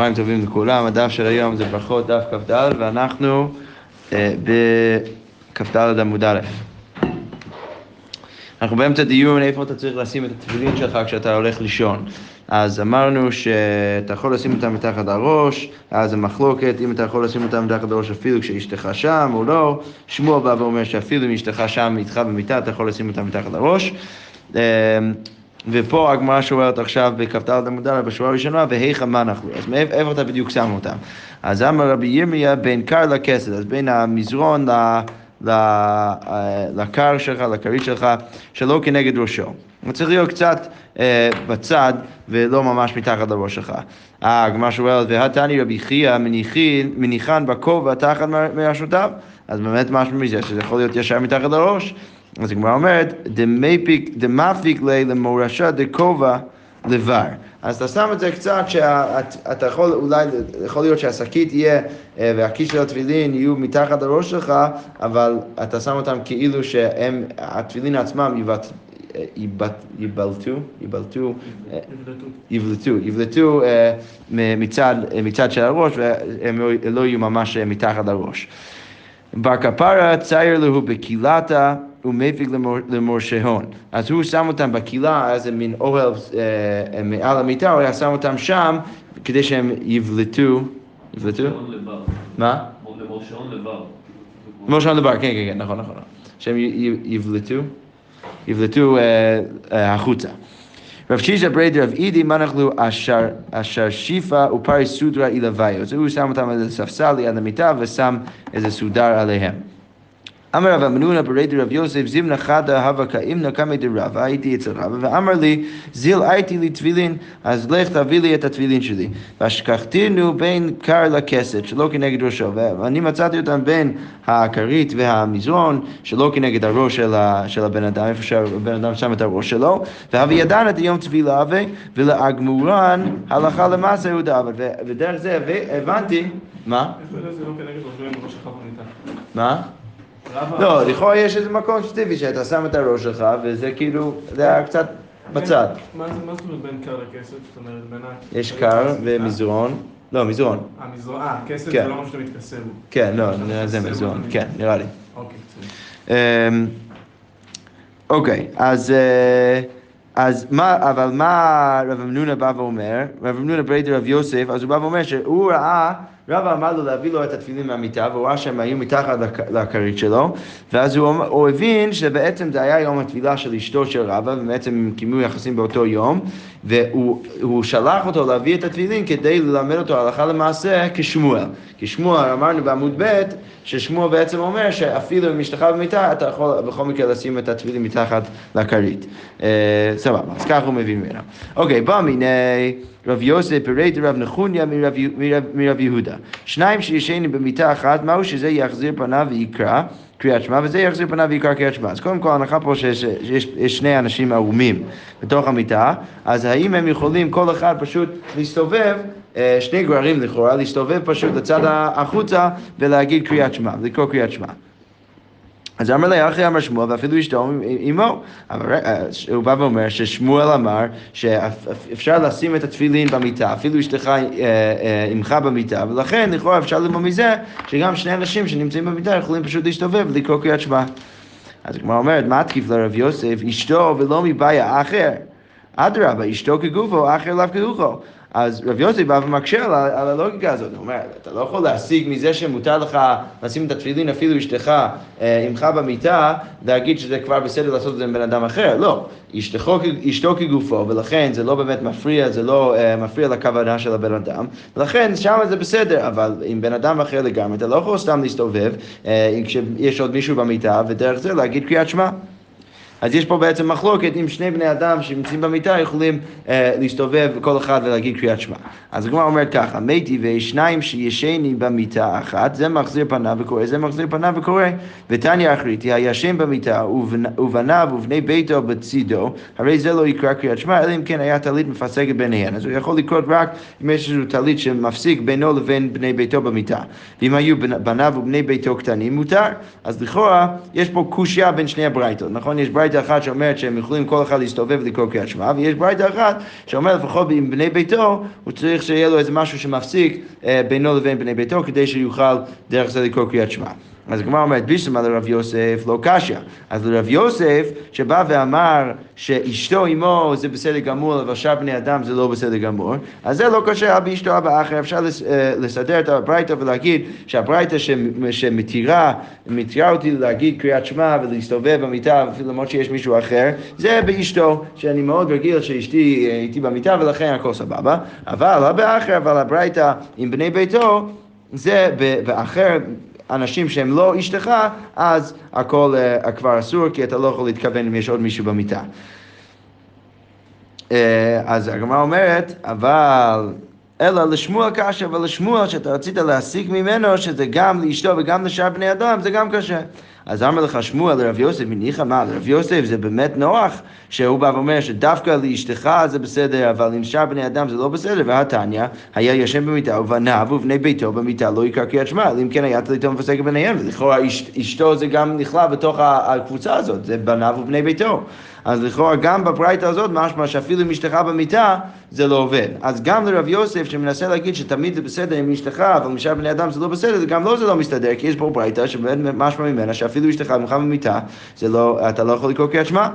צהריים טובים לכולם, הדף של היום זה ברכות דף כ"ד ואנחנו אה, בכ"ד עמוד א'. אנחנו באמצע דיון איפה אתה צריך לשים את התפילין שלך כשאתה הולך לישון. אז אמרנו שאתה יכול לשים אותם מתחת הראש, אז המחלוקת אם אתה יכול לשים אותם מתחת הראש אפילו כשאשתך שם או לא. שמוע בא ואומר שאפילו אם אשתך שם איתך במיטה אתה יכול לשים אותם מתחת הראש. אה, ופה הגמרא שואלת עכשיו בכ"ד עמוד א' בשורה הראשונה, והיכא מה אנחנו? אז מאיפה אתה בדיוק שם אותם? אז אמר רבי ירמיה בין קר לכסת, אז בין המזרון ל... לקר שלך, לכרית שלך, שלא כנגד ראשו. הוא צריך להיות קצת אה, בצד ולא ממש מתחת לראש שלך. אה, הגמרא שואלת, והתני רבי חייא מניחן בכובע תחת מראשותיו, אז באמת משהו מזה, שזה יכול להיות ישר מתחת לראש. אז הגמרא אומרת, דמפיק לי למורשה דכובע לבר. אז אתה שם את זה קצת שאתה יכול, אולי, יכול להיות שהשקית יהיה אה, והכיס של התפילין יהיו מתחת לראש שלך, אבל אתה שם אותם כאילו שהם, התפילין עצמם יבט... יבלטו, יבלטו, יבלטו, יבלטו מצד, מצד של הראש והם לא יהיו ממש מתחת לראש. בר כפרה צייר לו בקהילתה ומפיק למורשהון. אז הוא שם אותם בקהילה, אז זה מין אוהל אה, מעל המיטה, הוא היה שם אותם שם כדי שהם יבלטו. יבלטו? מה? למורשהון לבר. למורשהון לבר, כן, כן, כן, נכון, נכון. שהם יבלטו, יבלטו אה, אה, החוצה. רב שישה בריידר רב אידי מנח לו אשר שיפה ופרי סודרה אילוויו. אז הוא שם אותם על הספסל ליד המיטה ושם איזה סודר עליהם. אמר רב אמנונה בריידי רב יוסף זימנה חדה הווה כאימנה קמא דרבה הייתי אצל רבא ואמר לי זיל הייתי לי טבילין אז לך תביא לי את הטבילין שלי והשכחתינו בין קר לכסת שלא כנגד ראשו ואני מצאתי אותם בין הכרית והמזרון שלא כנגד הראש של, של הבן אדם איפה שהבן אדם שם את הראש שלו והווה ידען את היום טבילה ולאגמורן הלכה למעשה הוא דאבל ודרך זה הבנתי מה? מה? לא, לכאורה יש איזה מקום ספציפי שאתה שם את הראש שלך, וזה כאילו, זה היה קצת בצד. מה זאת אומרת בין קר לכסף? זאת אומרת, בין ה... יש קר ומזרון. לא, מזרון. אה, מזרון. אה, כסף זה לא מה שאתה מתכסה בו. כן, לא, זה מזרון. כן, נראה לי. אוקיי, אוקיי, אז... אז מה, אבל מה רב אמנונה בא ואומר? רב אמנונה בריידר רב יוסף, אז הוא בא ואומר שהוא ראה רבא אמר לו להביא לו את התפילין מהמיטה, והוא ראה שהם היו מתחת לכרית שלו, ואז הוא, הוא הבין שבעצם זה היה יום התפילה של אשתו של רבא, ובעצם הם קיימו יחסים באותו יום, והוא שלח אותו להביא את התפילין כדי ללמד אותו הלכה למעשה כשמואל. כי שמואל, אמרנו בעמוד ב', ששמואל בעצם אומר שאפילו אם אשתך במיטה, אתה יכול בכל מקרה לשים את התפילין מתחת לכרית. אה, סבבה, אז ככה הוא מביא ממנו. אוקיי, בא מיני... רב יוסף פירט רב נחוניה מרב יהודה. שניים שישנים במיטה אחת, מהו שזה יחזיר פניו ויקרא קריאת שמע, וזה יחזיר פניו ויקרא קריאת שמע. אז קודם כל ההנחה פה שיש, שיש, שיש שני אנשים ערומים בתוך המיטה, אז האם הם יכולים כל אחד פשוט להסתובב אה, שני גררים לכאורה, להסתובב פשוט לצד החוצה ולהגיד קריאת שמע, לקרוא קריאת שמע. אז אמר לי, אחי אמר שמואל, ואפילו אשתו עמו. אה, הוא בא ואומר ששמואל אמר שאפשר לשים את התפילין במיטה, אפילו אשתך אה, אה, עמך במיטה, ולכן לכאורה אפשר ללמוד מזה שגם שני אנשים שנמצאים במיטה יכולים פשוט להסתובב ולקרוא קריאת שמע. אז הגמרא אומרת, מה תקיף לרב יוסף? אשתו ולא מבעיה אחר. אדרבה, אשתו כגופו, אחר לאו כגופו. אז רב יוסי בא ומקשה על, על הלוגיקה הזאת, הוא אומר, אתה לא יכול להשיג מזה שמותר לך לשים את התפילין אפילו אשתך אה, עמך במיטה, להגיד שזה כבר בסדר לעשות את זה עם בן אדם אחר, לא, אשתו, אשתו כגופו, ולכן זה לא באמת מפריע, זה לא uh, מפריע לכוונה של הבן אדם, ולכן שם זה בסדר, אבל עם בן אדם אחר לגמרי, אתה לא יכול סתם להסתובב uh, כשיש עוד מישהו במיטה, ודרך זה להגיד קריאת שמע. אז יש פה בעצם מחלוקת אם שני בני אדם שנמצאים במיטה יכולים אה, להסתובב כל אחד ולהגיד קריאת שמע. אז הגמרא אומרת ככה, מתי ושניים שישנים במיטה אחת, זה מחזיר פניו וקורא, זה מחזיר פניו וקורא. ותניא אחריתי, הישן במיטה ובניו ובני ביתו בצידו, הרי זה לא יקרא קריאת שמע, אלא אם כן היה טלית מפסקת ביניהן. אז הוא יכול לקרות רק אם יש איזשהו טלית שמפסיק בינו לבין בני ביתו במיטה. ואם היו בניו ובני ביתו קטנים, מותר. אז לכאורה, יש פה קושייה בין שני הברייתות, נכון? יש ברייתא ברייתא אחת שאומרת שהם יכולים כל אחד להסתובב ולקרוא קריאת שמע, ויש ברייתא אחת שאומרת לפחות עם בני ביתו, הוא צריך שיהיה לו איזה משהו שמפסיק אה, בינו לבין בני ביתו, כדי שיוכל דרך זה לקרוא קריאת שמע. אז הגמרא אומרת, בישלמה לרב יוסף לא קשיא. אז לרב יוסף, שבא ואמר שאשתו עמו זה בסדר גמור, אבל שאר בני אדם זה לא בסדר גמור, אז זה לא קשה אבא אשתו אבא אחר, אפשר אה, לסדר את הברייתא ולהגיד שהברייתא שמתירה, מתירה אותי להגיד קריאת שמע ולהסתובב במיטה, למרות שיש מישהו אחר, זה באשתו, שאני מאוד רגיל שאשתי אה, איתי במיטה ולכן הכל סבבה, אבל אבא אחר, אבל הברייתא עם בני ביתו, זה באחר אנשים שהם לא אשתך, אז הכל uh, כבר אסור, כי אתה לא יכול להתכוון אם יש עוד מישהו במיטה. Uh, אז הגמרא אומרת, אבל... אלא לשמואל קשה, אבל לשמואל שאתה רצית להסיק ממנו שזה גם לאשתו וגם לשאר בני אדם, זה גם קשה. אז אמר לך שמואל לרב יוסף, מניחא מה, לרב יוסף זה באמת נוח, שהוא בא ואומר שדווקא לאשתך זה בסדר, אבל עם שאר בני אדם זה לא בסדר, והתניא היה ישן במיטה ובניו ובני ביתו במיטה לא יקרא קריאת שמע, אלא אם כן היה תליתו מפסק ביניהם, ולכאורה אש- אשתו זה גם נכלל בתוך הקבוצה הזאת, זה בניו ובני ביתו. אז לכאורה גם בברייתא הזאת משמע שאפילו עם אשתך במיטה זה לא עובד. אז גם לרב יוסף שמנסה להגיד שתמיד זה בסדר עם אשתך, אבל עם שאר בני אדם זה לא בסדר, גם לא זה לא מסתדר, כי יש פה ברייתא שבאמת משמע ממנה שאפילו אשתך ממך במיטה, לא, אתה לא יכול לקרוא קריאת שמע.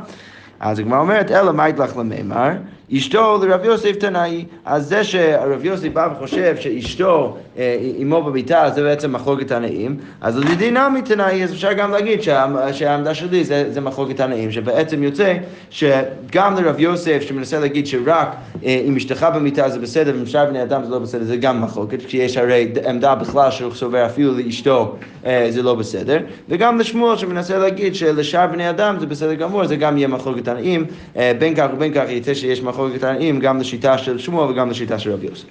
אז הגמרא אומרת, אלא מה יתלך למימר? אשתו לרב יוסף תנאי. אז זה שהרב יוסף בא וחושב שאשתו אה, עמו במיטה זה בעצם מחלוקת תנאים, אז לדינמי תנאי, אז אפשר גם להגיד שה- שהעמדה שלי זה, זה מחלוקת תנאים, שבעצם יוצא שגם לרב יוסף שמנסה להגיד שרק אה, אם אשתך במיטה זה בסדר ועם שאר בני אדם זה לא בסדר, זה גם מחלוקת, כי יש הרי עמדה בכלל שהוא סובר אפילו לאשתו אה, זה לא בסדר, וגם לשמואל שמנסה להגיד שלשאר בני אדם זה בסדר גמור, זה גם יהיה מחלוקת תנאים, אה, בין כך ובין כך יצא שיש מחלוקת תנאים גם לשיטה של שמואל וגם לשיטה של רב יוסף.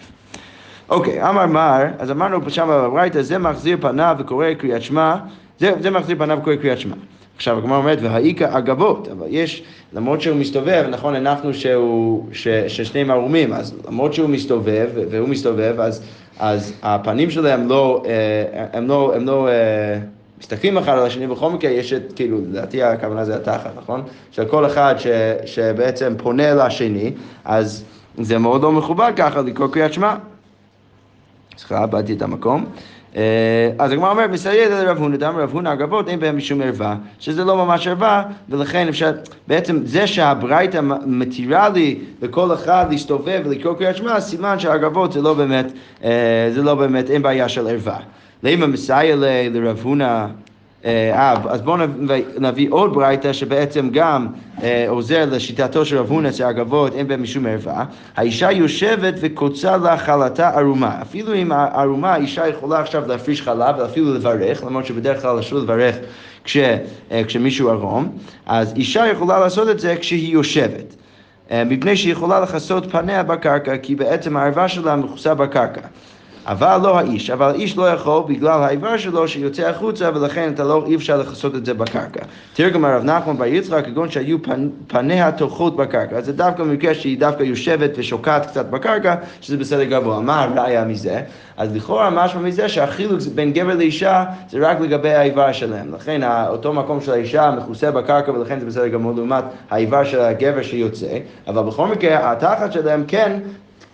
אוקיי, אמר מר, אז אמרנו שם בברייתא, זה מחזיר פניו וקורא קריאת שמע, זה, זה מחזיר פניו וקורא קריאת שמע. עכשיו הגמרא אומרת, והאיכא אגבות, אבל יש, למרות שהוא מסתובב, נכון, הנחנו שהוא, ש, ששניהם ערומים, אז למרות שהוא מסתובב, והוא מסתובב, אז, אז הפנים שלהם לא, אה, הם לא, הם לא, אה, מסתכלים אחד על השני, בכל מקרה יש את, כאילו, לדעתי הכוונה זה התחת, נכון? של כל אחד ש, שבעצם פונה לשני, אז זה מאוד לא מכובד ככה לקרוא קריאת שמע. סליחה, איבדתי את המקום. אה, אז הגמרא אומרת, מסייד על רב הונא, דאמר רב הונא אגבות, אין בהם משום ערווה, שזה לא ממש ערווה, ולכן אפשר, בעצם זה שהברייתא מתירה לי לכל אחד להסתובב ולקרוא קריאת שמע, סימן שהאגבות זה לא באמת, אה, זה לא באמת, אין בעיה של ערווה. למה מסייע ל- לרב הונא אה, אז בואו נביא עוד ברייתא שבעצם גם אה, עוזר לשיטתו של רב הונא שהגבות אין בהם משום ערווה. האישה יושבת וקוצה לה חלתה ערומה. אפילו אם הערומה האישה יכולה עכשיו להפריש חלב ואפילו לברך, למרות שבדרך כלל אסור לברך כש, אה, כשמישהו ערום, אז אישה יכולה לעשות את זה כשהיא יושבת. מפני שהיא יכולה לכסות פניה בקרקע, כי בעצם הערווה שלה מכוסה בקרקע. אבל לא האיש, אבל האיש לא יכול בגלל האיבר שלו שיוצא החוצה ולכן אתה לא, אי אפשר לכסות את זה בקרקע. תרגם הרב נחמן בר יצחק כגון שהיו פנ, פניה תוחות בקרקע, אז זה דווקא במקרה שהיא דווקא יושבת ושוקעת קצת בקרקע, שזה בסדר גבוה. מה הראיה מזה? אז לכאורה משמע מזה שהחילוק בין גבר לאישה זה רק לגבי האיבר שלהם. לכן אותו מקום של האישה מכוסה בקרקע ולכן זה בסדר גמור לעומת האיבר של הגבר שיוצא, אבל בכל מקרה התחת שלהם כן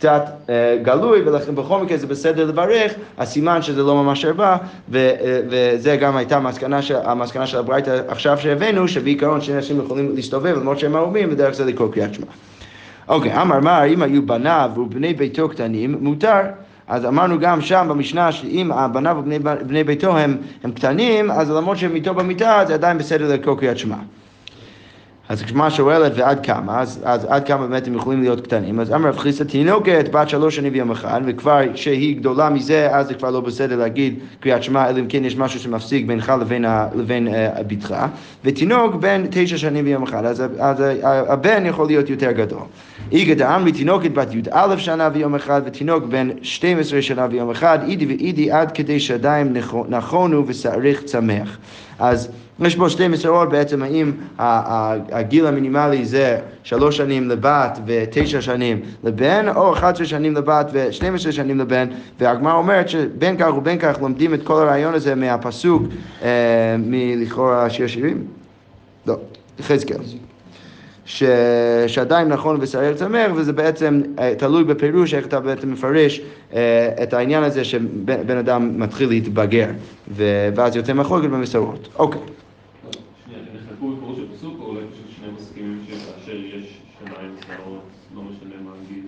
קצת אה, גלוי, ולכן בכל מקרה זה בסדר לברך, הסימן שזה לא ממש ו- אה, וזה גם הייתה המסקנה של, המסקנה של הברייתא עכשיו שהבאנו, שבעיקרון שני אנשים יכולים להסתובב למרות שהם ערומים, ודרך זה לקרוא קריאת שמע. אוקיי, אמר מר, אם היו בניו ובני ביתו קטנים, מותר. אז אמרנו גם שם במשנה שאם הבניו ובני בני ביתו הם, הם קטנים, אז למרות שהם איתו במיטה, זה עדיין בסדר לקרוא קריאת שמע. אז כשמה שואלת ועד כמה, אז, אז עד כמה באמת הם יכולים להיות קטנים, אז אמר רב חיסא תינוקת בת שלוש שנים ויום אחד, וכבר כשהיא גדולה מזה, אז זה כבר לא בסדר להגיד קריאת שמע, אלא אם כן יש משהו שמפסיק בינך לבין, לבין uh, בתך, ותינוק בן תשע שנים ויום אחד, אז, אז הבן יכול להיות יותר גדול. איגא דאמרי תינוקת בת י"א שנה ויום אחד, ותינוק בן 12 שנה ויום אחד, אידי ואידי עד כדי שדיים נכונו ושעריך צמח. אז יש פה שתי מסורות בעצם, האם הגיל המינימלי זה שלוש שנים לבת ותשע שנים לבן, או 11 שנים לבת ו-12 שנים לבן, והגמרא אומרת שבין כך ובין כך לומדים את כל הרעיון הזה מהפסוק אה, מלכאורה שיר שירים? לא. יחזקאל. ש... שעדיין נכון ושעיר צמר, וזה בעצם אה, תלוי בפירוש איך אתה בעצם מפרש אה, את העניין הזה שבן אדם מתחיל להתבגר, ו... ואז יוצא מחלוקת במסורות. אוקיי. שנייה, הם נחלקו בפירוש הפסוק, או אולי פשוט שניהם מסכימים שכאשר יש שניים שערות, לא משנה מה הגיל?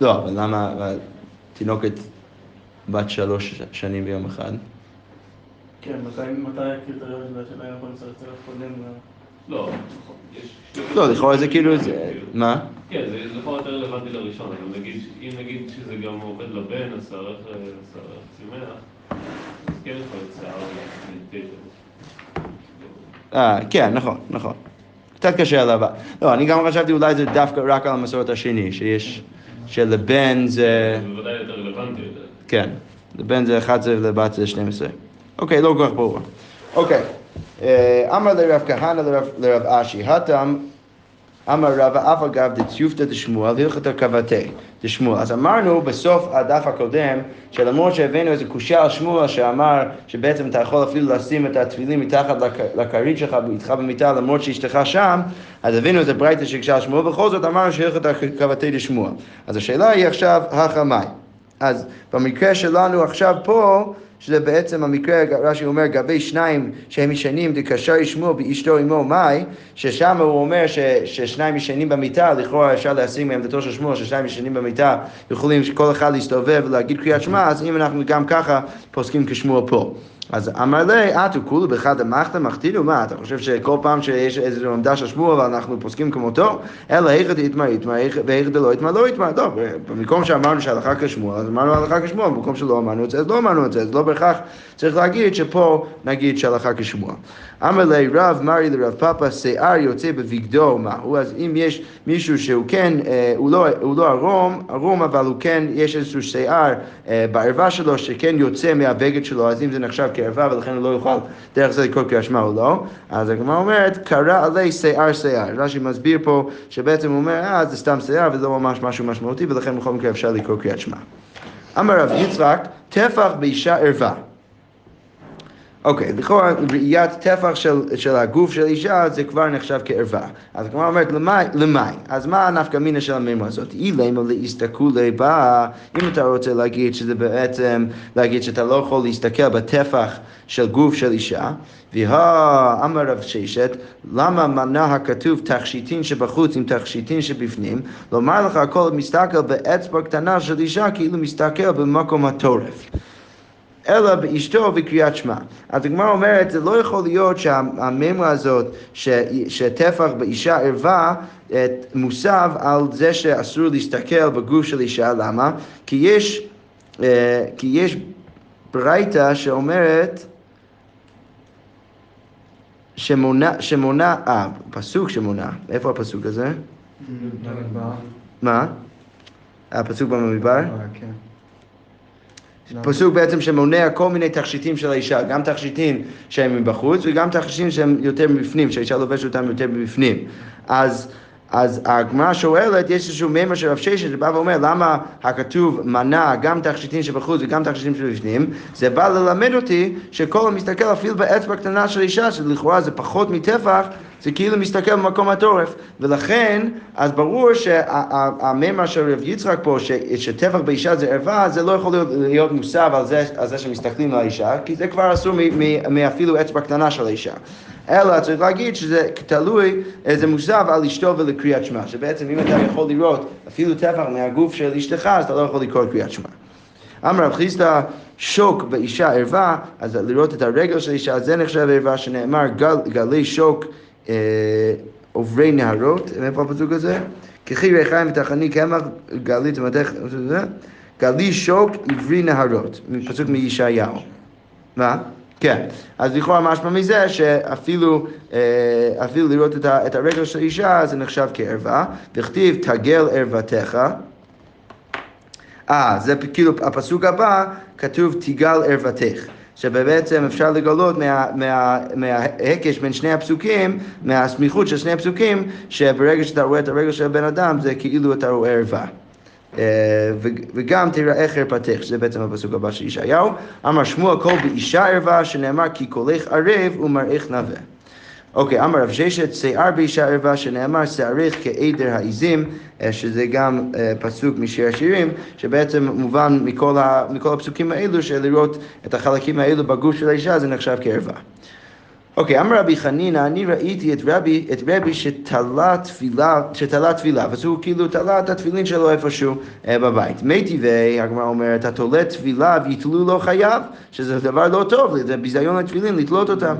לא, אבל למה תינוקת בת שלוש שנים ביום אחד? כן, מתי מתי הקריטריון של השאלה יכול לצרצר קודם ל... לא, נכון, יש... לא, לכאורה זה כאילו, זה- מה? כן, זה לכאורה יותר רלוונטי לראשון, אבל נגיד, אם נגיד שזה גם עובד לבן, השערך צמח, אז כן יכול להיות שיער. אה, כן, נכון, נכון. קצת קשה עליו. לא, אני גם חשבתי אולי זה דווקא רק על המסורת השני, שיש, שלבן זה, זה בוודאי יותר רלוונטי. כן, לבן זה 11 ולבת זה 12. אוקיי, לא כל כך ברור. אוקיי, אה, אמר לרב כהנא לרב, אשי, התם אמר רב אף אגב דציופתא דשמואל הלכתא קבתי דשמואל. אז אמרנו בסוף הדף הקודם, שלמרות שהבאנו איזה קושייה על שמואל שאמר שבעצם אתה יכול אפילו לשים את התפילין מתחת לכ- לכרית שלך איתך במיטה למרות שאשתך שם, אז הבאנו איזה ברייתא שהקשה על שמואל, בכל זאת אמרנו שהלכתא קבתי דשמואל. אז השאלה היא עכשיו, החמאי. אז במקרה שלנו עכשיו פה, שזה בעצם המקרה, רש"י אומר, גבי שניים שהם ישנים, דקשר ישמעו באשתו עמו מאי, ששם הוא אומר ש, ששניים ישנים במיטה, לכאורה אפשר להשיג מעמדתו של שמואל, ששניים ישנים במיטה, יכולים כל אחד להסתובב ולהגיד קריאת שמע, אז אם אנחנו גם ככה פוסקים כשמואל פה. אז אמר לי, אתו כולו באחד המחתא מחתינו, מה, אתה חושב שכל פעם שיש איזו עמדה של שמואל אנחנו פוסקים כמותו? אלא היכא דאיתמר איתמר, והיכא דלא איתמר לא איתמר. טוב, במקום שאמרנו שהלכה כשמואל, אז אמרנו הלכה כשמואל, במקום שלא אמרנו את זה, אז לא אמרנו את זה, אז לא בהכרח צריך להגיד שפה נגיד שהלכה כשמואל. אמר לי רב מרי לרב פאפא, שיער יוצא בבגדו מהו, אז אם יש מישהו שהוא כן, אה, הוא לא, הוא לא ערום, ערום אבל הוא כן, יש איזשהו שיער אה, בערווה שלו שכן יוצא מהבגד שלו, אז אם זה נחשב כערווה ולכן הוא לא יוכל דרך זה לקרוא קריאת שמע או לא, אז הגמרא אומרת, קרא עלי שיער שיער. רש"י מסביר פה שבעצם הוא אומר, אה, זה סתם שיער וזה לא ממש משהו משמעותי ולכן בכל מקרה אפשר לקרוא קריאת שמע. אמר רב יצחק, טפח באישה ערווה. אוקיי, לכאורה ראיית טפח של, של הגוף של אישה זה כבר נחשב כערווה. אז הגמרא אומרת למאי, למאי, אז מה הנפקא מינה של המימה הזאת? אילמה להסתכולי בה, אם אתה רוצה להגיד שזה בעצם, להגיד שאתה לא יכול להסתכל בטפח של גוף של אישה, והא אמר רב ששת, למה מנע הכתוב תכשיטין שבחוץ עם תכשיטין שבפנים? לומר לך הכל מסתכל באצבע קטנה של אישה כאילו מסתכל במקום התורף. אלא באשתו בקריאת שמע. אז הגמרא אומרת, זה לא יכול להיות שהמימרה הזאת, ש, שטפח באישה ערווה, את- מוסב על זה שאסור להסתכל בגוף של אישה, למה? כי יש, אה, כי יש ברייתא שאומרת שמונה, שמונה, אה, פסוק שמונה, איפה הפסוק הזה? מה? הפסוק במדבר? כן. פסוק בעצם שמונע כל מיני תכשיטים של האישה, גם תכשיטים שהם מבחוץ וגם תכשיטים שהם יותר מבפנים, שהאישה לובשת אותם יותר מבפנים. אז, אז הגמרא שואלת, יש איזשהו מימר של רב ששת שבא ואומר למה הכתוב מנע גם תכשיטים שבחוץ וגם תכשיטים שבפנים, זה בא ללמד אותי שכל המסתכל אפילו באצבע קטנה של אישה, שלכאורה זה פחות מטפח, זה כאילו מסתכל במקום התורף, ולכן, אז ברור שהמימר של רב יצחק פה, ש- שטפח באישה זה ערווה, זה לא יכול להיות, להיות מוסב על זה, על זה שמסתכלים על האישה, כי זה כבר אסור מאפילו אצבע קטנה של האישה. אלא צריך להגיד שזה תלוי איזה מוסב על אשתו ולקריאת שמע, שבעצם אם אתה יכול לראות אפילו טפח מהגוף של אשתך, אז אתה לא יכול לקרוא קריאת שמע. אמר רב חיסדא, שוק באישה ערווה, אז לראות את הרגל של אישה, זה נחשב ערווה, שנאמר גל, גלי שוק עוברי נהרות, מאיפה הפסוק הזה? ככי ריחיים ותחני קמח, גלי תמתך, גלי שוק עברי נהרות, פסוק מישעיהו. מה? כן. אז לכאורה משמע מזה שאפילו אה, אפילו לראות את, את הרגל של אישה זה נחשב כערווה, וכתיב תגל ערוותך. אה, זה כאילו הפסוק הבא כתוב תיגל ערוותך. שבעצם אפשר לגלות מה, מה, מההקש בין שני הפסוקים, מהסמיכות של שני הפסוקים, שברגע שאתה רואה את הרגל של הבן אדם זה כאילו אתה רואה ערווה. אה, וגם תיראה חרפתך, שזה בעצם הפסוק הבא של ישעיהו. אמר שמואל קול באישה ערווה, שנאמר כי קולך ערב ומראך נווה. אוקיי, אמר רב ששת, שיער באישה ערווה, שנאמר שעריך כעדר העיזים, אה, שזה גם אה, פסוק משיר השירים, שבעצם מובן מכל, ה, מכל הפסוקים האלו, שלראות את החלקים האלו בגוף של האישה זה נחשב כערווה. אוקיי, אמר רבי חנינא, אני ראיתי את רבי, את רבי שתלה תפילה, שתלה תפילה, אז הוא כאילו תלה את התפילין שלו איפשהו אה, בבית. מי טבעי, הגמרא אומרת, אתה תולה תפילה ויתלו לו חייו, שזה דבר לא טוב, זה ביזיון לתפילין, לתלות אותם.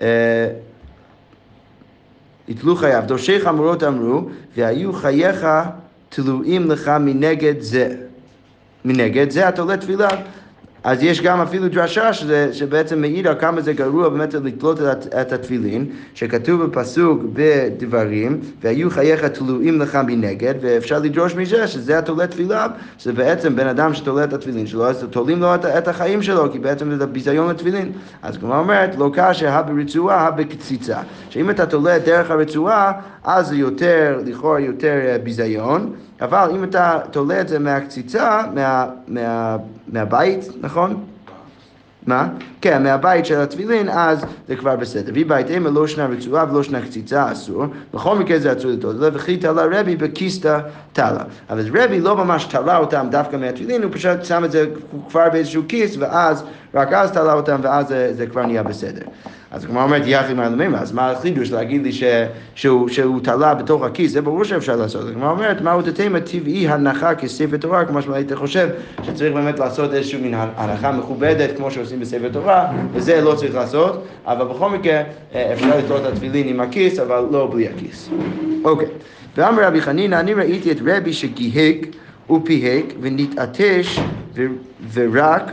אה, יתלו חייו. דורשי חמורות אמרו, והיו חייך תלויים לך מנגד זה. מנגד זה התולה תפילה. אז יש גם אפילו דרשה שזה, שבעצם מעיד על כמה זה גרוע באמת לתלות את, את התפילין, שכתוב בפסוק בדברים, והיו חייך תלויים לך מנגד, ואפשר לדרוש מזה שזה התולה תפילה, שזה בעצם בן אדם שתולה את התפילין שלו, אז תולים לו את, את החיים שלו, כי בעצם זה ביזיון לתפילין. אז כמו אומרת, לא קשה, הא ברצועה, הא בקציצה. שאם אתה תולה דרך הרצועה, אז זה יותר, לכאורה יותר אה, ביזיון. אבל אם אתה תולה את זה מהקציצה, מה, מה, מהבית, נכון? מה? כן, מהבית של התפילין, אז זה כבר בסדר. והיא בית אימה לא שנה רצועה ולא שנה קציצה אסור, בכל מקרה זה אסור לטעות. וכי תלה רבי בכיסתא תלה. אבל רבי לא ממש תלה אותם דווקא מהתפילין, הוא פשוט שם את זה כבר באיזשהו כיס, ואז, רק אז תלה אותם, ואז זה, זה כבר נהיה בסדר. אז כמו אומרת יחי מעלמים, אז מה החידוש להגיד לי ש, שהוא, שהוא תלה בתוך הכיס, זה ברור שאפשר לעשות. כמו אומרת, מהו תתימה טבעי הנחה כספר תורה, כמו שהיית חושב, שצריך באמת לעשות איזושהי מין הנחה מכובדת, כמו שעושים בספר תורה, וזה לא צריך לעשות, אבל בכל מקרה אה, אפשר לתלות את התפילין עם הכיס, אבל לא בלי הכיס. אוקיי, ואמר רבי חנינא, אני ראיתי את רבי שגיהק ופיהק ונתעטש ורק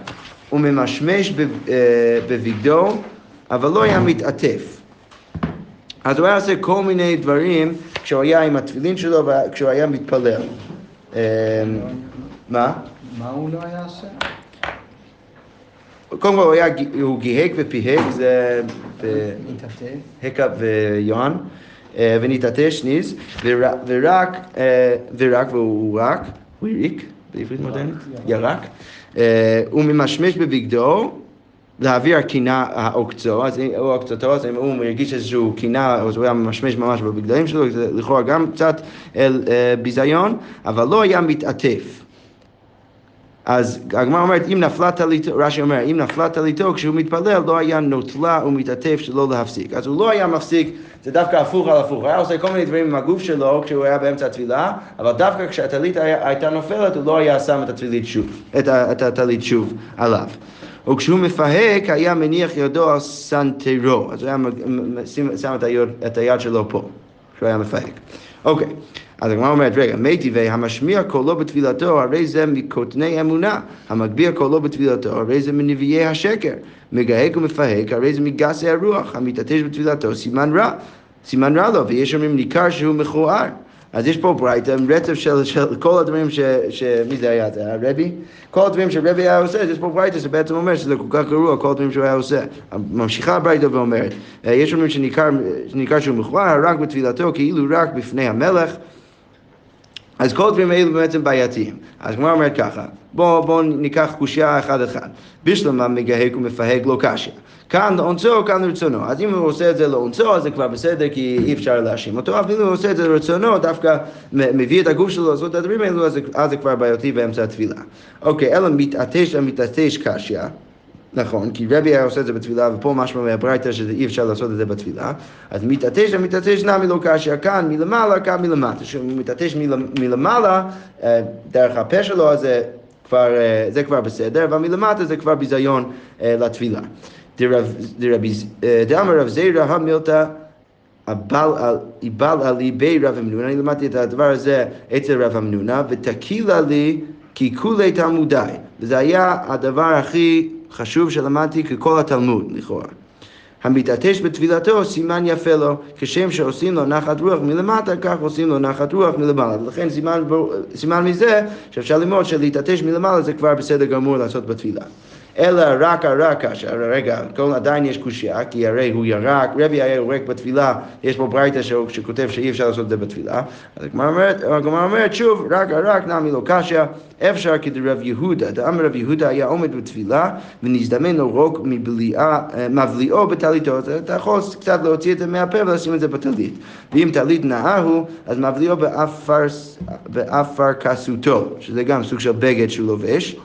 וממשמש אה, בבגדו אבל לא היה מתעטף. אז הוא היה עושה כל מיני דברים כשהוא היה עם התפילין שלו וכשהוא היה מתפלל. אמ, מה? מה הוא לא היה עושה? קודם כל הוא היה, הוא גיהק ופיהק, זה. הקה ויוהן, אה, ונתעטש שניז, ור- ורק, אה, ורק, והוא רק, הוא הריק, בעברית מודרנית, ירק, אה, הוא ממשמש בבגדו, להעביר קינה העוקצו, אז אם הוא עוקצתו, אז אם הוא מרגיש איזשהו קינה, אז הוא היה ממשמש ממש בבגדלים שלו, זה לכאורה גם קצת אל, אה, ביזיון, אבל לא היה מתעטף. אז הגמרא אומרת, אם נפלה טליתו, רש"י אומר, אם נפלה טליתו, כשהוא מתפלל, לא היה נוטלה ומתעטף שלא להפסיק. אז הוא לא היה מפסיק, זה דווקא הפוך על הפוך. הוא היה עושה כל מיני דברים עם הגוף שלו כשהוא היה באמצע התפילה, אבל דווקא כשהטלית הייתה נופלת, הוא לא היה שם את הטלית שוב, את הטלית שוב עליו. וכשהוא מפהק, היה מניח ידו על סנטרו. אז הוא היה שם את היד, שלו פה, כשהוא היה מפהק. אוקיי, אז הגמרא אומרת, רגע, מי טבעי, המשמיע קולו בתפילתו, הרי זה מקוטני אמונה, המגביר קולו בתפילתו, הרי זה מנביאי השקר, מגהק ומפהק, הרי זה מגסי הרוח, המתעטש בתפילתו, סימן רע, סימן רע לו, ויש אומרים ניכר שהוא מכוער. אז יש פה ברייתא רצף של, של כל הדברים ש, ש... מי זה היה? זה היה רבי? כל הדברים שרבי היה עושה, יש פה ברייתא שבעצם אומר שזה כל כך גרוע, כל הדברים שהוא היה עושה. ממשיכה הברייתא ואומרת, אה, יש אומרים שניכר, שניכר שהוא מכוער רק בתפילתו, כאילו רק בפני המלך. אז כל הדברים האלו בעצם בעייתיים. אז הגמרא אומרת ככה, בואו בוא ניקח קושייה אחד אחד. בשלמה מגהק ומפהק לא קשיא. כאן לאונצו, כאן לרצונו. אז אם הוא עושה את זה לאונצו, אז זה כבר בסדר, כי אי אפשר להאשים אותו. אבל אם הוא עושה את זה לרצונו, דווקא מביא את הגוף שלו לעשות את הדברים האלו, אז אז זה כבר בעייתי באמצע התפילה. אוקיי, אלא מתעטש המתעטש קשיא. נכון, כי רבי היה עושה את זה בתפילה, ופה משמע מהברייתא שאי אפשר לעשות את זה בתפילה. אז מתעטש המתעטש נמי לא קשיא, כאן מלמעלה, כאן מלמטה. כשהוא מתעטש מל- מלמעלה, אה, דרך הפה שלו, אז כבר, אה, זה כבר בסדר, אבל מלמטה זה כבר ביזיון אה, לתפילה. דאמר רב זירא המילתא על- איבל עלי בי רב המנונה, אני למדתי את הדבר הזה אצל רב המנונה, ותקילה לי כי כולי תלמודי. וזה היה הדבר הכי חשוב שלמדתי ככל התלמוד, לכאורה. המתעטש בתפילתו, סימן יפה לו, כשם שעושים לו נחת רוח מלמטה, כך עושים לו נחת רוח מלמעלה. ולכן סימן, סימן מזה שאפשר ללמוד שלהתעטש מלמעלה זה כבר בסדר גמור לעשות בתפילה. אלא רק הרק קשה. רגע, כל עדיין יש קושייה, כי הרי הוא ירק, רבי היה יורק בתפילה, יש פה ברייתא שכותב שאי אפשר לעשות את זה בתפילה. אז הגמרא אומרת, אומרת שוב, רק הרק נמי לא קשה, אפשר כדרב יהודה. דאמר רב יהודה היה עומד בתפילה ונזדמן לו רוק אה, מבליעו בטליתו, אתה יכול קצת להוציא את זה מהפה ולשים את זה בטלית. ואם טלית נאה הוא, אז מבליעו באפר, כסותו, שזה גם סוג של בגד שהוא לובש.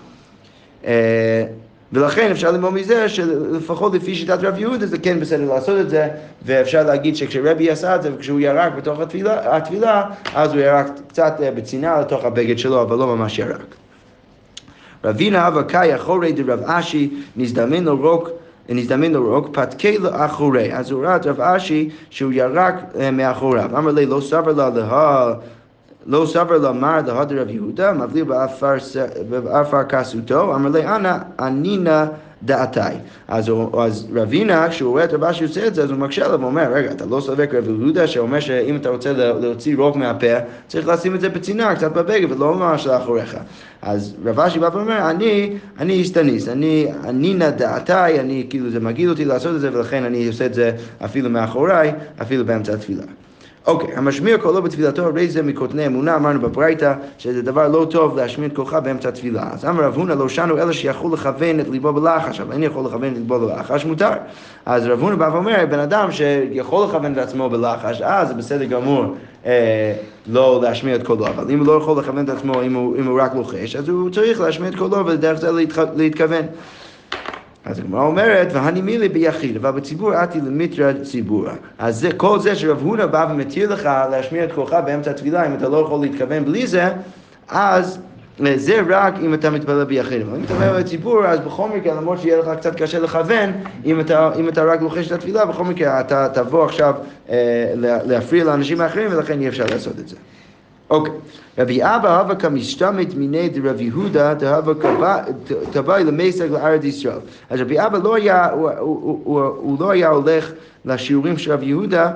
ולכן אפשר ללמוד מזה שלפחות לפי שיטת רבי יהודה זה כן בסדר לעשות את זה ואפשר להגיד שכשרבי עשה את זה וכשהוא ירק בתוך התפילה, התפילה אז הוא ירק קצת אה, בצנעה לתוך הבגד שלו אבל לא ממש ירק. רבינא הוה קאי אחורי דרב אשי נזדמן לו רוק נזדמן לו רוק, פתקיה לאחוריה. אז הוא ראה את רב אשי שהוא ירק אה, מאחוריו. אמר ליה, לא סבר לה לה... לא סבר לה מר להא דרב יהודה, מבליעו באפר כסותו, אמר ליה, אנא, אנינא דעתאי. אז, אז רבינא, כשהוא רואה את רב אשי עושה את זה, אז הוא מקשה עליו ואומר, רגע, אתה לא סובר כרב יהודה שאומר שאם אתה רוצה לה- להוציא רוק מהפה, צריך לשים את זה בצנעה, קצת בבגד, ולא ממש לאחוריך. אז רב אשי בא ואומר, אני, אני איסטניס, אני, אני נדעתי, אני, כאילו זה מגעיל אותי לעשות את זה, ולכן אני עושה את זה אפילו מאחוריי, אפילו באמצע התפילה. אוקיי, המשמיע קולו בתפילתו, הרי זה מקוטני אמונה, אמרנו בברייתא, שזה דבר לא טוב להשמיע את קולך באמצע התפילה. אז אמר רב הונא, לא שנו אלא שיכול לכוון את ליבו בלחש, אבל אין יכול לכוון את ליבו בלחש, מותר. אז רב הונא בא ואומר, בן אדם שיכול לכוון את עצמו בלחש, אז זה בסדר גמור אה, לא להשמיע את קולו, אבל אם הוא לא יכול לכוון את עצמו, אם הוא, אם הוא רק לוחש, אז הוא צריך להשמיע את קולו ודרך זה להתכוון. אז הגמרא אומרת, והני מילי ביחיד, אבל בציבור אתי למיטרא ציבורא. אז זה, כל זה שרב הונא בא ומתיר לך להשמיע את קולך באמצע התפילה, אם אתה לא יכול להתכוון בלי זה, אז אה, זה רק אם אתה מתפלל ביחיד. אבל אם אתה אומר בציבור, אז בכל מקרה, למרות שיהיה לך קצת קשה לכוון, אם אתה, אם אתה רק לוחש את התפילה, בכל מקרה אתה תבוא עכשיו אה, לה- להפריע לאנשים האחרים, ולכן אי אפשר לעשות את זה. אוקיי. רבי אבא הווה כמשתמט מיני דרב יהודה דהווה כבאי למסג לארץ ישראל. אז רבי אבא לא היה, הוא, הוא, הוא, הוא לא היה הולך לשיעורים של רב יהודה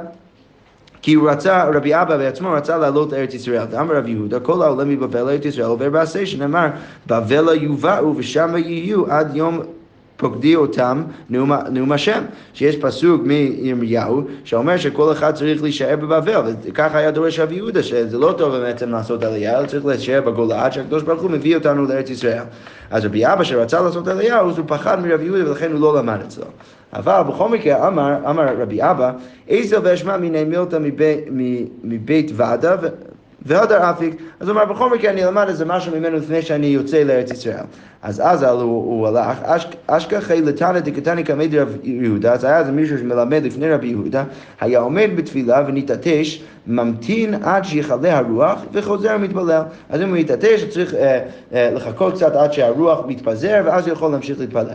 כי הוא רצה, רבי אבא בעצמו רצה לעלות לארץ ישראל. אמר רב יהודה, כל העולם מבבל לארץ ישראל עובר בעשה, שנאמר, בבלה יובאו ושמה יהיו עד יום פוקדי אותם נאום, נאום השם. שיש פסוק מירמיהו שאומר שכל אחד צריך להישאר בבבל, וככה היה דורש רב יהודה, שזה לא טוב בעצם לעשות עלייה, אלא צריך להישאר בגולה עד שהקדוש ברוך הוא מביא אותנו לארץ ישראל. אז רבי אבא שרצה לעשות עלייה, אז הוא פחד מרב יהודה ולכן הוא לא למד אצלו. אבל בכל מקרה אמר, אמר רבי אבא, איזו ואשמע מיני מילתא מבי- מ- מבית ועדה והדר אפיק, אז הוא אמר, בכל מקרה אני אלמד איזה משהו ממנו לפני שאני יוצא לארץ ישראל. אז אז הוא, הלך, אש- אשכחי לתנא דקתני קמא דרב יהודה, אז היה איזה מישהו שמלמד לפני רבי יהודה, היה עומד בתפילה ונתעטש, ממתין עד שיכלה הרוח וחוזר ומתפלל. אז אם הוא יתעטש, הוא צריך אה, אה, לחכות קצת עד שהרוח מתפזר, ואז הוא יכול להמשיך להתפלל.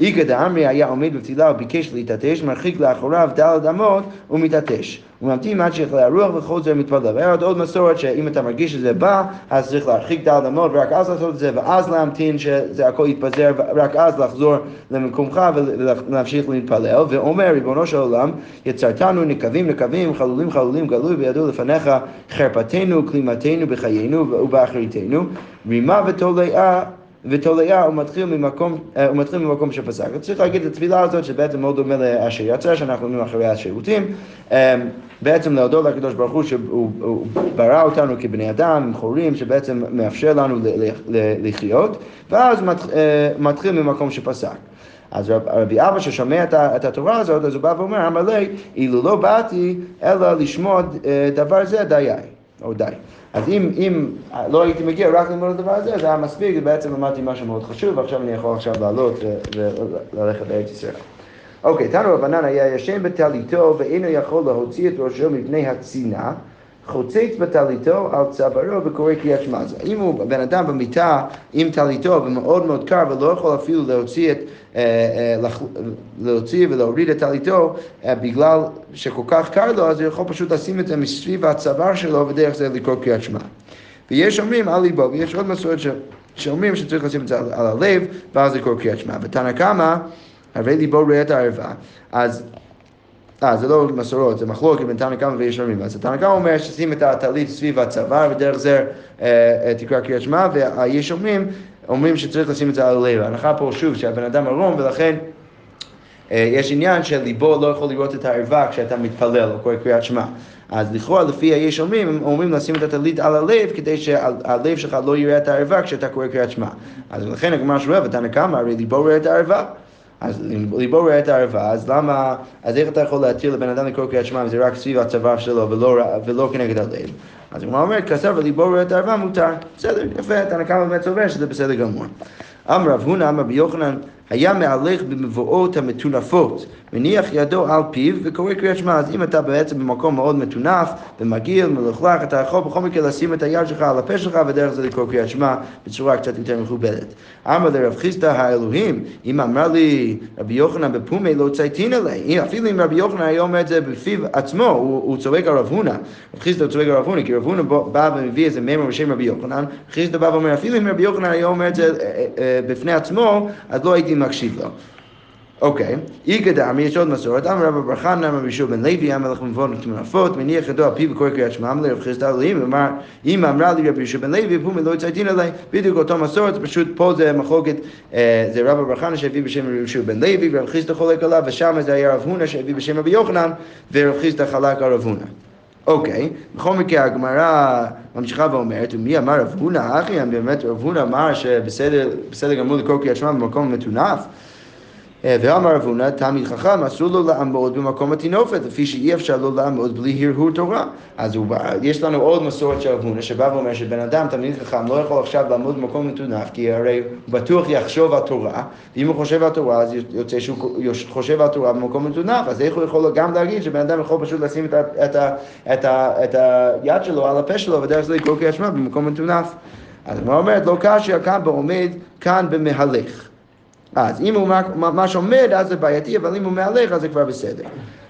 איגא דאמרי היה עומד בתפילה וביקש להתעטש, מרחיק לאחוריו דלת אמות ומתעטש. הוא ממתין עד שיכלה הרוח וחוזר ומתפלל. והיה עוד, מסורת שאם אתה מרגיש שזה בא, אז צריך להרחיק דלת אמות ורק אז לעשות את זה, ואז להמתין שזה הכל יתפזר, ורק אז לחזור למקומך ולהמשיך להתפלל. ואומר, ריבונו של עולם, יצרתנו נקבים נקבים, חלולים חלולים גלוי וידעו לפניך חרפתנו, כלימתנו בחיינו ובאחריתנו, רימה ותולעה ותולעה הוא מתחיל ממקום, אה, הוא מתחיל ממקום שפסק. צריך להגיד את התפילה הזאת שבעצם מאוד דומה לאשר יצא, שאנחנו אומרים אחרי השירותים. אה, בעצם להודות לקדוש ברוך הוא שהוא הוא ברא אותנו כבני אדם עם חורים, שבעצם מאפשר לנו לחיות, ואז אה, מתחיל ממקום שפסק. אז רב, רבי אבא ששומע את, את התורה הזאת, אז הוא בא ואומר, אמר לי, אילו לא באתי אלא לשמוע דבר זה דיי, או די. אז אם, אם לא הייתי מגיע רק ללמוד את הדבר הזה, זה היה מספיק, ובעצם למדתי משהו מאוד חשוב, ועכשיו אני יכול עכשיו לעלות וללכת לארץ ישראל. אוקיי, תנו רבנן היה ישן בטליתו ואינו יכול להוציא את ראשו מפני הצינה, חוצץ בטליתו על צווארו וקורא קריאת שמע. אז אם הוא בן אדם במיטה עם טליתו ומאוד מאוד קר ולא יכול אפילו להוציא, את, אה, אה, להוציא ולהוריד את טליתו אה, בגלל שכל כך קר לו, אז הוא יכול פשוט לשים את זה מסביב הצוואר שלו ודרך זה לקרוא קריאת שמע. ויש אומרים על ליבו, ויש עוד מסורת. שאומרים שצריך לשים את זה על, הלב, ואז לקרוא קריאת שמע. ותנא קמא, הרי ליבו רואה את הערווה, אז אה, זה לא מסורות, זה מחלוקת בין תנא קמא ויש אומרים. אז תנא קמא אומר ששים את הטלית סביב הצוואר, ודרך זה אה, אה, תקרא קריאת שמע, והיש אומרים אומרים שצריך לשים את זה על הלב. ההנחה פה שוב שהבן אדם ערום ולכן אה, יש עניין שליבו לא יכול לראות את הערווה כשאתה מתפלל או קורא קריאת שמע. אז לכאורה לפי היש אומרים, הם אומרים לשים את הטלית על הלב כדי שהלב שלך לא יראה את הערווה כשאתה קורא קריאת שמע. אז לכן הגמרא שואל, ותנא קמא, הרי ליבו רואה את הערווה. אז אם ליבו רואה את הערווה, אז למה, אז איך אתה יכול להתיר לבן אדם לקרוא קריאת שמע אם זה רק סביב הצוואר שלו ולא, ולא כנגד הלב? אז הגמרא אומרת, כסף וליבו רואה את הערווה מותר. בסדר, יפה, תנא קמא באמת סובר שזה בסדר גמור. אמר רב הונא, אמר רבי יוחנן, היה מהלך במבואות המטונפות, מניח ידו על פיו וקורא קריאת שמע. אז אם אתה בעצם במקום מאוד מטונף ומגעיל, מלוכלך, אתה יכול בכל מקרה לשים את היד שלך על הפה שלך ודרך זה לקרוא קריאת שמע בצורה קצת יותר מכובדת. אמר לרב חיסדא האלוהים, אם אמר לי רבי יוחנן בפומי לא צייתין אלי, אפילו אם רבי יוחנן היה אומר את זה בפיו עצמו, הוא, הוא צועק על רב הונא. רב חיסדא צועק על רב הונא, כי רב הונא בא ומביא איזה מימר בשם רבי יוחנן, חיסדא בא ואומר, אפילו אם רבי יוחנן היה אומר את זה אה, אה, בפני עצמו, אז לא הייתי מקשיב לו. אוקיי, איגא דאמר, יש עוד מסורת, אמר רבא בר חנא, אמר רבי שוב בן לוי, אמר לך מבוא תמונפות, מניח ידו על פיו וקורא קריאת שמע, אמר לרב חיסדא אלוהים, אמר, אם אמרה לי רבי יהושע בן לוי, פומי לא יצייתין עלי, בדיוק אותו מסורת, פשוט פה זה מחלוקת, אה, זה רבא בר חנא שהביא בשם רבי יהושע בן לוי, ורב חיסדא חולק עליו, ושם זה היה רב הונא שהביא בשם רבי יוחנן, ורב חיסדא חלק על רב הונא. אוקיי, בכל מקרה הגמרא ממשיכה ואומרת, ומי אמר רב הונא, אחי, באמת רב הונא אמר שבסדר בסדר גמור לקרוא קריאת שמע במקום מטונף? אה, ואמר רב הונא, תלמיד חכם, אסור לו לעמוד במקום הטינופת, לפי שאי אפשר לו לעמוד בלי הרהור תורה. אז הוא, יש לנו עוד מסורת של רב הונא, שבא ואומר שבן אדם, תלמיד חכם, לא יכול עכשיו לעמוד במקום מטונף, כי הרי הוא בטוח יחשוב על תורה, ואם הוא חושב על תורה, אז יוצא שהוא חושב על תורה במקום מטונף, אז איך הוא יכול גם להגיד שבן אדם יכול פשוט לשים את, ה, את, ה, את, ה, את היד שלו על הפה שלו, ודרך זה לקרוא קריאת שמע במקום מטונף. אז הגמרא אומרת, לא קשיא כאן בעומד, כאן במהלך. אז אם הוא ממש עומד, אז זה בעייתי, אבל אם הוא מהלך, אז זה כבר בסדר.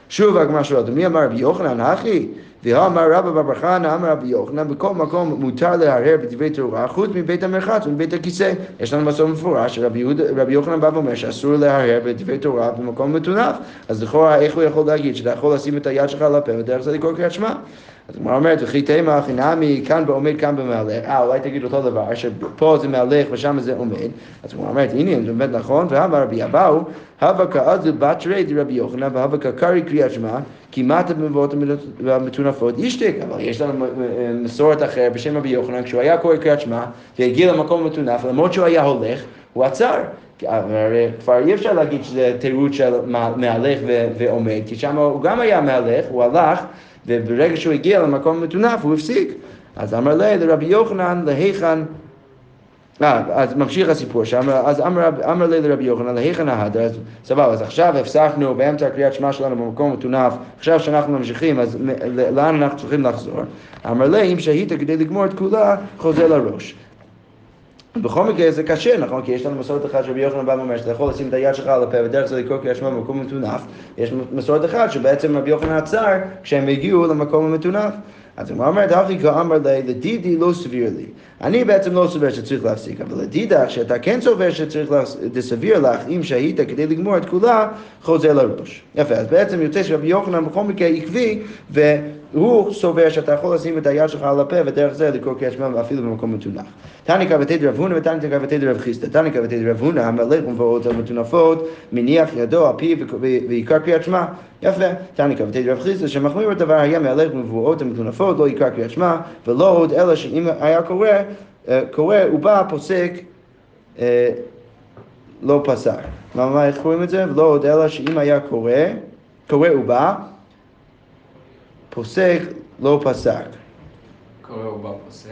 שוב הגמרא שואלת, מי אמר רבי יוחנן, אחי? ואמר רבא בר חנא, אמר רבי יוחנן, בכל מקום מותר להרהר בדברי תורה, חוץ מבית המרחץ ומבית הכיסא. יש לנו מסור מפורש שרבי יוחנן בא ואומר שאסור להרהר בדברי תורה במקום מטונף. אז לכאורה, איך הוא יכול להגיד שאתה יכול לשים את היד שלך על הפה ודרך זה לקרוא קריאת שמע? אז הגמרא אומרת, וכי תימא חינמי, כאן בעומד, כאן במהלך. אה, אולי תגיד אותו דבר, שפה זה מהלך ושם זה עומד. אז הגמרא אומרת, הנה, זה באמת נכון, והבה רבי אבאו, הווה כאזו בת רי דרבי יוחנן, והווה כקרי קריאת שמע, כמעט במבואות המטונפות ישתק. אבל יש לנו אה, מסורת אחרת בשם רבי יוחנן, כשהוא היה קורא קריאת שמע, והגיע למקום מטונף, למרות שהוא היה הולך, הוא עצר. כי הרי כבר אי אפשר להגיד שזה תירוץ של מה- מהלך ועומד, כי שם הוא גם היה מהלך, הוא הלך, וברגע שהוא הגיע למקום מטונף הוא הפסיק. אז אמר לה לרבי יוחנן להיכן אה, אז ממשיך הסיפור שם, אז אמר, לי לרבי יוחנן, להיכן ההדר, אז סבבה, אז עכשיו הפסקנו באמצע הקריאת שמע שלנו במקום מטונף, עכשיו שאנחנו ממשיכים, אז לאן אנחנו צריכים לחזור? אמר לי, אם שהית כדי לגמור את כולה, חוזר לראש. בכל מקרה זה קשה, נכון? כי יש לנו מסורת אחת שרבי יוחנן בא ואומר שאתה יכול לשים את היד שלך על הפה ודרך זה לקרוא קריאת שמע במקום מטונף. יש מסורת אחת שבעצם רבי יוחנן עצר כשהם הגיעו למקום המטונף. אז הוא אומר, דרכי כאמר לי, לדידי לא סביר לי. אני בעצם לא סובר שצריך להפסיק, אבל לדידך, שאתה כן סובר שצריך, להפס- זה סביר לך, אם שהית כדי לגמור את כולה, חוזר לראש. יפה, אז בעצם יוצא שרבי יוחנן בכל מקרה עקבי, והוא סובר שאתה יכול לשים את היד שלך על הפה, ודרך זה לקרוא קריאת שמע אפילו במקום מטונף. תניא כבתי דרב הונא ותניא כבתי דרב חיסדא. תניא כבתי דרב הונא, המלך ומבואות המטונפות, מניח ידו על וק- ויקרא קריאת שמע. יפה. תניא כבתי דרב חיסדא, שמחמיר הדבר היה מהלך ומבואות המטונפות, לא יקרא קריאת שמע, ולא עוד אלא שאם היה קורא, אה, קורא, הוא בא, פוסק, אה, לא פסק. מה, איך קוראים את זה? ולא עוד אלא שאם היה קורא, קורא ובא, פוסק, לא פסק. קורא הוא בא פוסק.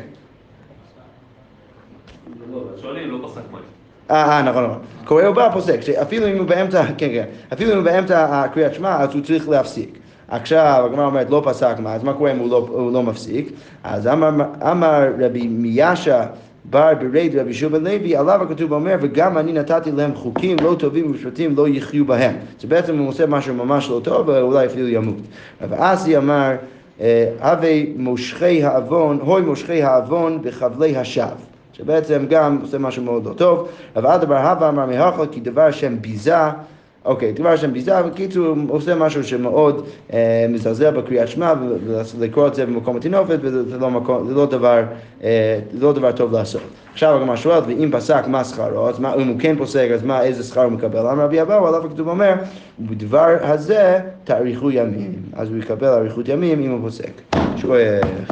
שואלים, לא פסק מים. אה, אה, נכון, נכון. קורא ובא פוסק, שאפילו אם הוא באמצע, כן, כן, אפילו אם הוא באמצע הקריאת שמע, אז הוא צריך להפסיק. עכשיו, הגמרא אומרת, לא פסק מה, אז מה קורה אם הוא לא, הוא לא מפסיק? אז אמר, אמר רבי מיאשה בר ברד רבי שוב בן לוי, עליו הכתוב אומר, וגם אני נתתי להם חוקים לא טובים ומשפטים לא יחיו בהם. זה בעצם הוא עושה משהו ממש לא טוב, ואולי אפילו ימות. רב אסי אמר, אה, הווי מושכי העוון, הוי מושכי העוון בחבלי השווא. שבעצם גם עושה משהו מאוד לא טוב. רב אדבר הווה אמר מהכל כי דבר שם ביזה, אוקיי, דבר שם ביזה, בקיצור הוא עושה משהו שמאוד אה, מזלזל בקריאת שמע ולקרוא את זה במקום הטינופת וזה זה לא, מקום, זה לא, דבר, אה, לא דבר טוב לעשות. עכשיו הגמרא שואלת, ואם פסק מה שכרו, אז מה, אם הוא כן פוסק, אז מה, איזה שכר הוא מקבל? אמר רבי אבאו, עליו הכתוב אומר, ובדבר הזה תאריכו ימים. אז הוא יקבל אריכות ימים אם הוא פוסק. שואל.